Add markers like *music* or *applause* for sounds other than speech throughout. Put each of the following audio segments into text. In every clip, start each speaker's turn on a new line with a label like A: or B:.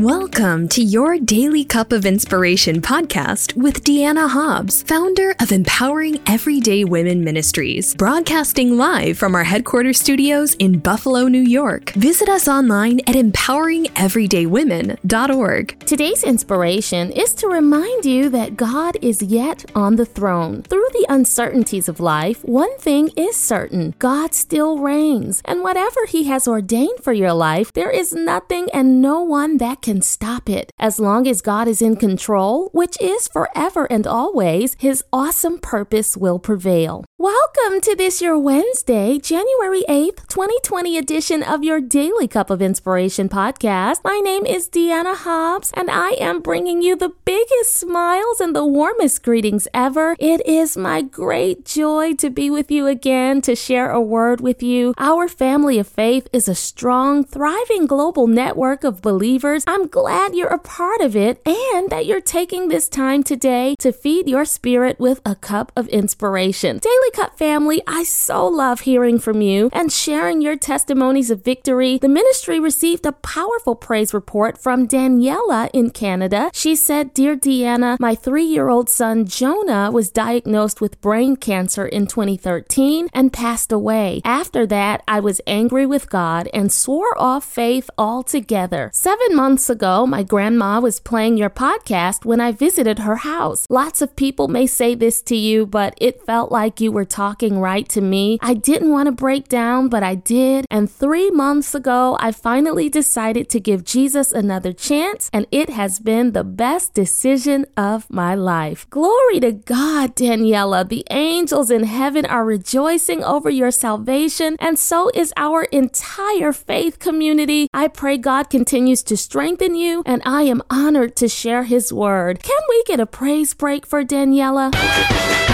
A: Welcome to your Daily Cup of Inspiration podcast with Deanna Hobbs, founder of Empowering Everyday Women Ministries, broadcasting live from our headquarters studios in Buffalo, New York. Visit us online at empoweringeverydaywomen.org.
B: Today's inspiration is to remind you that God is yet on the throne. Through the uncertainties of life, one thing is certain God still reigns, and whatever He has ordained for your life, there is nothing and no one that can stop it. As long as God is in control, which is forever and always, his awesome purpose will prevail. Welcome to this your Wednesday, January 8th, 2020 edition of your Daily Cup of Inspiration podcast. My name is Deanna Hobbs and I am bringing you the biggest smiles and the warmest greetings ever. It is my great joy to be with you again to share a word with you. Our family of faith is a strong, thriving global network of believers I'm glad you're a part of it and that you're taking this time today to feed your spirit with a cup of inspiration. Daily Cup family, I so love hearing from you and sharing your testimonies of victory. The ministry received a powerful praise report from Daniela in Canada. She said, Dear Deanna, my three year old son Jonah was diagnosed with brain cancer in 2013 and passed away. After that, I was angry with God and swore off faith altogether. Seven months ago, my grandma was playing your podcast when I visited her house. Lots of people may say this to you, but it felt like you were talking right to me. I didn't want to break down, but I did. And three months ago, I finally decided to give Jesus another chance, and it has been the best decision of my life. Glory to God, Daniela. The angels in heaven are rejoicing over your salvation, and so is our entire faith community. I pray God continues to strengthen you, and I am honored to share his word. Can we get a praise break for Daniela?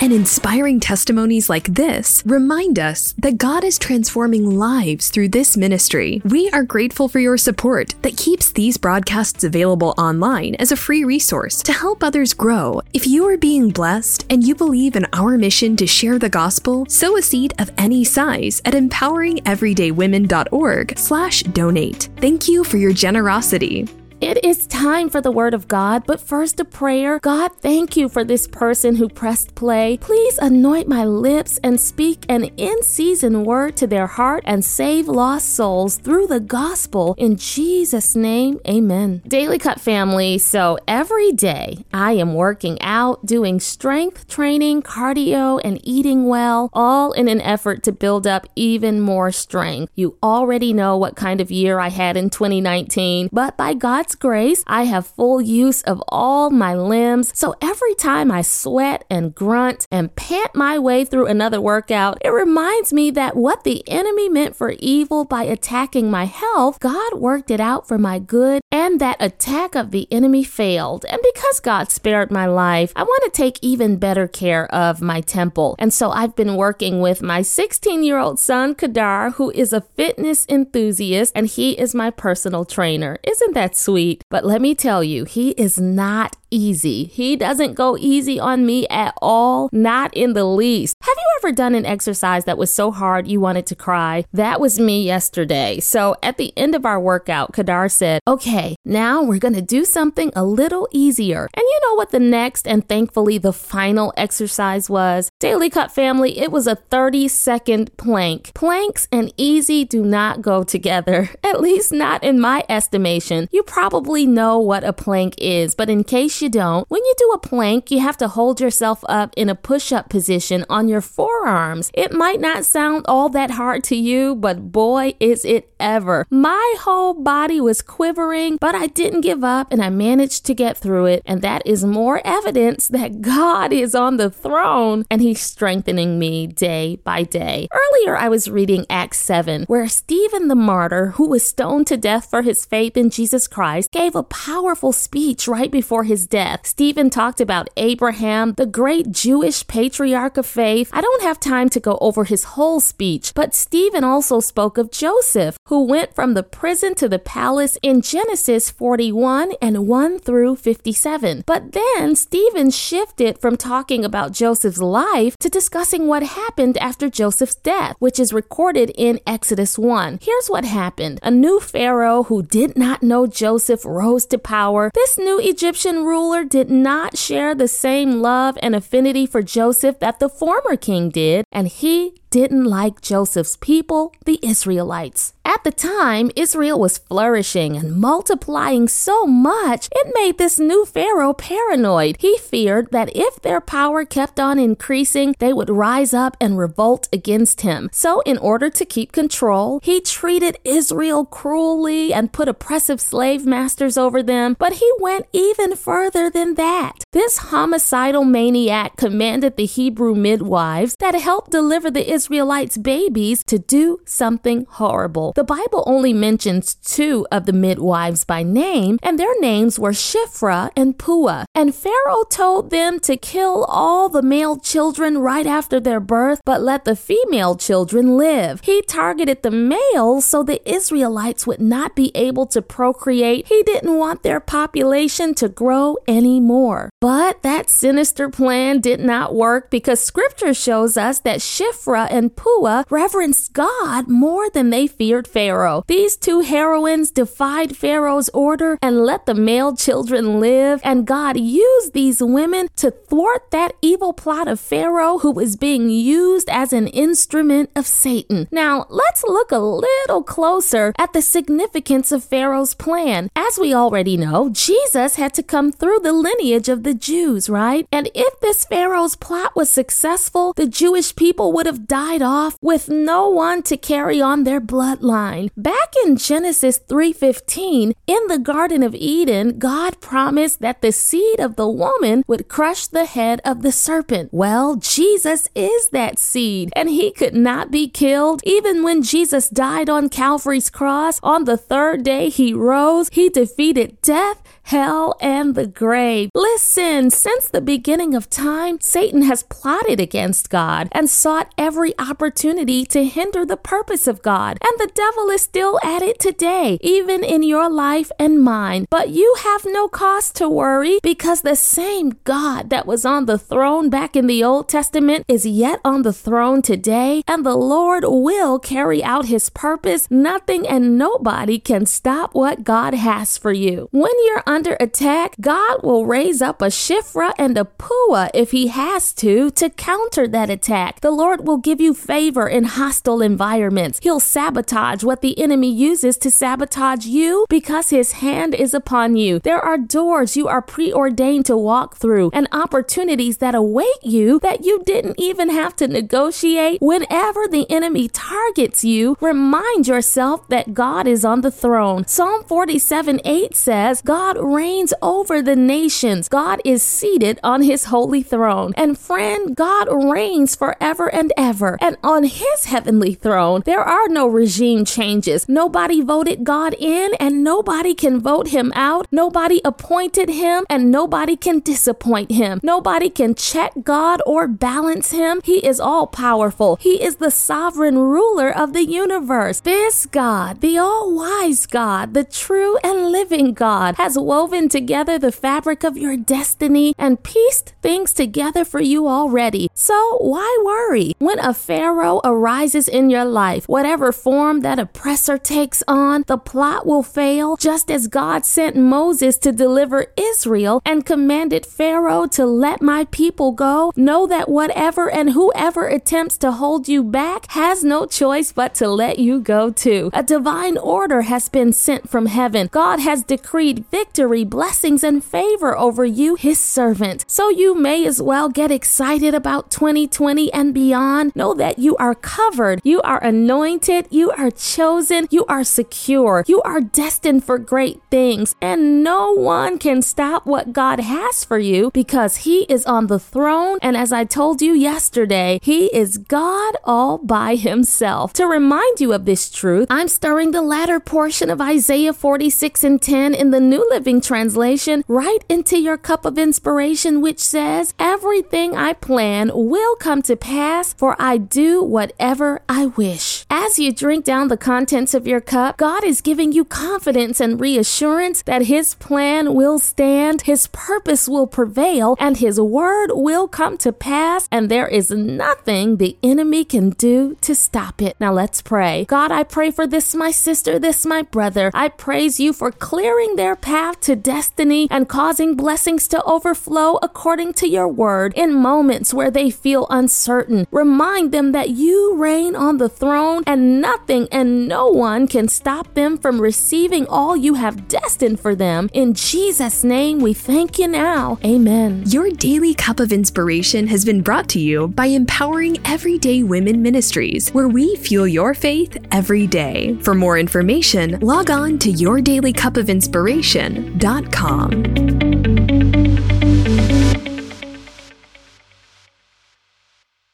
A: And inspiring testimonies like this remind us that God is transforming lives through this ministry. We are grateful for your support that keeps these broadcasts available online as a free resource to help others grow. If you are being blessed and you believe in our mission to share the gospel, sow a seed of any size at empoweringeverydaywomen.org/donate. Thank you for your generosity.
B: It is time for the Word of God, but first a prayer. God, thank you for this person who pressed play. Please anoint my lips and speak an in season word to their heart and save lost souls through the gospel. In Jesus' name, amen. Daily Cup family, so every day I am working out, doing strength training, cardio, and eating well, all in an effort to build up even more strength. You already know what kind of year I had in 2019, but by God's God's grace, I have full use of all my limbs. So every time I sweat and grunt and pant my way through another workout, it reminds me that what the enemy meant for evil by attacking my health, God worked it out for my good, and that attack of the enemy failed. And because God spared my life, I want to take even better care of my temple. And so I've been working with my 16 year old son, Kadar, who is a fitness enthusiast, and he is my personal trainer. Isn't that sweet? But let me tell you, he is not easy. He doesn't go easy on me at all, not in the least. Have you ever done an exercise that was so hard you wanted to cry? That was me yesterday. So at the end of our workout, Kadar said, Okay, now we're going to do something a little easier. And you know what the next and thankfully the final exercise was? Daily Cup family, it was a 30 second plank. Planks and easy do not go together, *laughs* at least not in my estimation. You probably know what a plank is, but in case you don't, when you do a plank, you have to hold yourself up in a push up position on your forearms. It might not sound all that hard to you, but boy, is it ever. My whole body was quivering, but I didn't give up and I managed to get through it. And that is more evidence that God is on the throne and He's strengthening me day by day. Earlier, I was reading Acts 7, where Stephen the martyr, who was stoned to death for his faith in Jesus Christ, gave a powerful speech right before his death. Stephen talked about Abraham, the great Jewish patriarch of faith. I don't have time to go over his whole speech, but Stephen also spoke of Joseph, who went from the prison to the palace in Genesis 41 and 1 through 57. But then Stephen shifted from talking about Joseph's life to discussing what happened after Joseph's death, which is recorded in Exodus 1. Here's what happened. A new Pharaoh who did not know Joseph rose to power. This new Egyptian ruler did not share the same love and affinity for Joseph that the former king did, and he didn't like Joseph's people, the Israelites. At the time, Israel was flourishing and multiplying so much, it made this new Pharaoh paranoid. He feared that if their power kept on increasing, they would rise up and revolt against him. So, in order to keep control, he treated Israel cruelly and put oppressive slave masters over them. But he went even further than that. This homicidal maniac commanded the Hebrew midwives that helped deliver the Israelites' babies to do something horrible. The Bible only mentions two of the midwives by name, and their names were Shiphrah and Puah. And Pharaoh told them to kill all the male children right after their birth, but let the female children live. He targeted the males so the Israelites would not be able to procreate. He didn't want their population to grow anymore. But that sinister plan did not work because scripture shows us that Shiphrah and Puah reverenced God more than they feared Pharaoh. These two heroines defied Pharaoh's order and let the male children live, and God used these women to thwart that evil plot of Pharaoh who was being used as an instrument of Satan. Now, let's look a little closer at the significance of Pharaoh's plan. As we already know, Jesus had to come through the lineage of the Jews, right? And if this Pharaoh's plot was successful, the Jewish people would have died off with no one to carry on their bloodline. Back in Genesis 3:15, in the Garden of Eden, God promised that the seed of the woman would crush the head of the serpent. Well, Jesus is that seed, and he could not be killed. Even when Jesus died on Calvary's cross, on the third day he rose, he defeated death, hell, and the grave. Listen, since the beginning of time, Satan has plotted against God and sought every opportunity to hinder the purpose of God. And the devil is still at it today, even in your life and mine. But you have no cause to worry because the same God that was on the throne back in the Old Testament is yet on the throne today, and the Lord will carry out his purpose. Nothing and nobody can stop what God has for you. When you're attack, God will raise up a Shiphrah and a Puah if he has to to counter that attack. The Lord will give you favor in hostile environments. He'll sabotage what the enemy uses to sabotage you because his hand is upon you. There are doors you are preordained to walk through and opportunities that await you that you didn't even have to negotiate. Whenever the enemy targets you, remind yourself that God is on the throne. Psalm 47 8 says, God reigns over the nations. God is seated on his holy throne. And friend, God reigns forever and ever. And on his heavenly throne, there are no regime changes. Nobody voted God in, and nobody can vote him out. Nobody appointed him, and nobody can disappoint him. Nobody can check God or balance him. He is all powerful. He is the sovereign ruler of the universe. This God, the all wise God, the true and living God, has woven together the fabric of your destiny and pieced things together for you already. So why worry? When a Pharaoh arises in your life, whatever form that oppressor takes on, the plot will fail, just as God sent Moses to deliver Israel and commanded Pharaoh to let my people go. Know that whatever and whoever attempts to hold you back has no choice but to let you go too. A divine order has been sent from heaven. God has decreed victory, blessings, and favor over you, his servant. So you may as well get excited about 2020 and beyond. Know that you are covered, you are anointed, you are chosen, you are secure, you are destined for great things, and no one can stop what God has for you because he is on the throne. And as I told you yesterday, he is God all by himself. To remind you of this truth, I'm stirring the latter portion of Isaiah 46 and 10 in the New Living Living Translation, right into your cup of inspiration, which says, Everything I plan will come to pass, for I do whatever I wish. As you drink down the contents of your cup, God is giving you confidence and reassurance that His plan will stand, His purpose will prevail, and His word will come to pass, and there is nothing the enemy can do to stop it. Now let's pray. God, I pray for this, my sister, this, my brother. I praise you for clearing their path to destiny and causing blessings to overflow according to your word in moments where they feel uncertain. Remind them that you reign on the throne and nothing and no one can stop them from receiving all you have destined for them. In Jesus' name, we thank you now. Amen.
A: Your daily cup of inspiration has been brought to you by Empowering Everyday Women Ministries, where we fuel your faith every day. For more information, log on to yourdailycupofinspiration.com.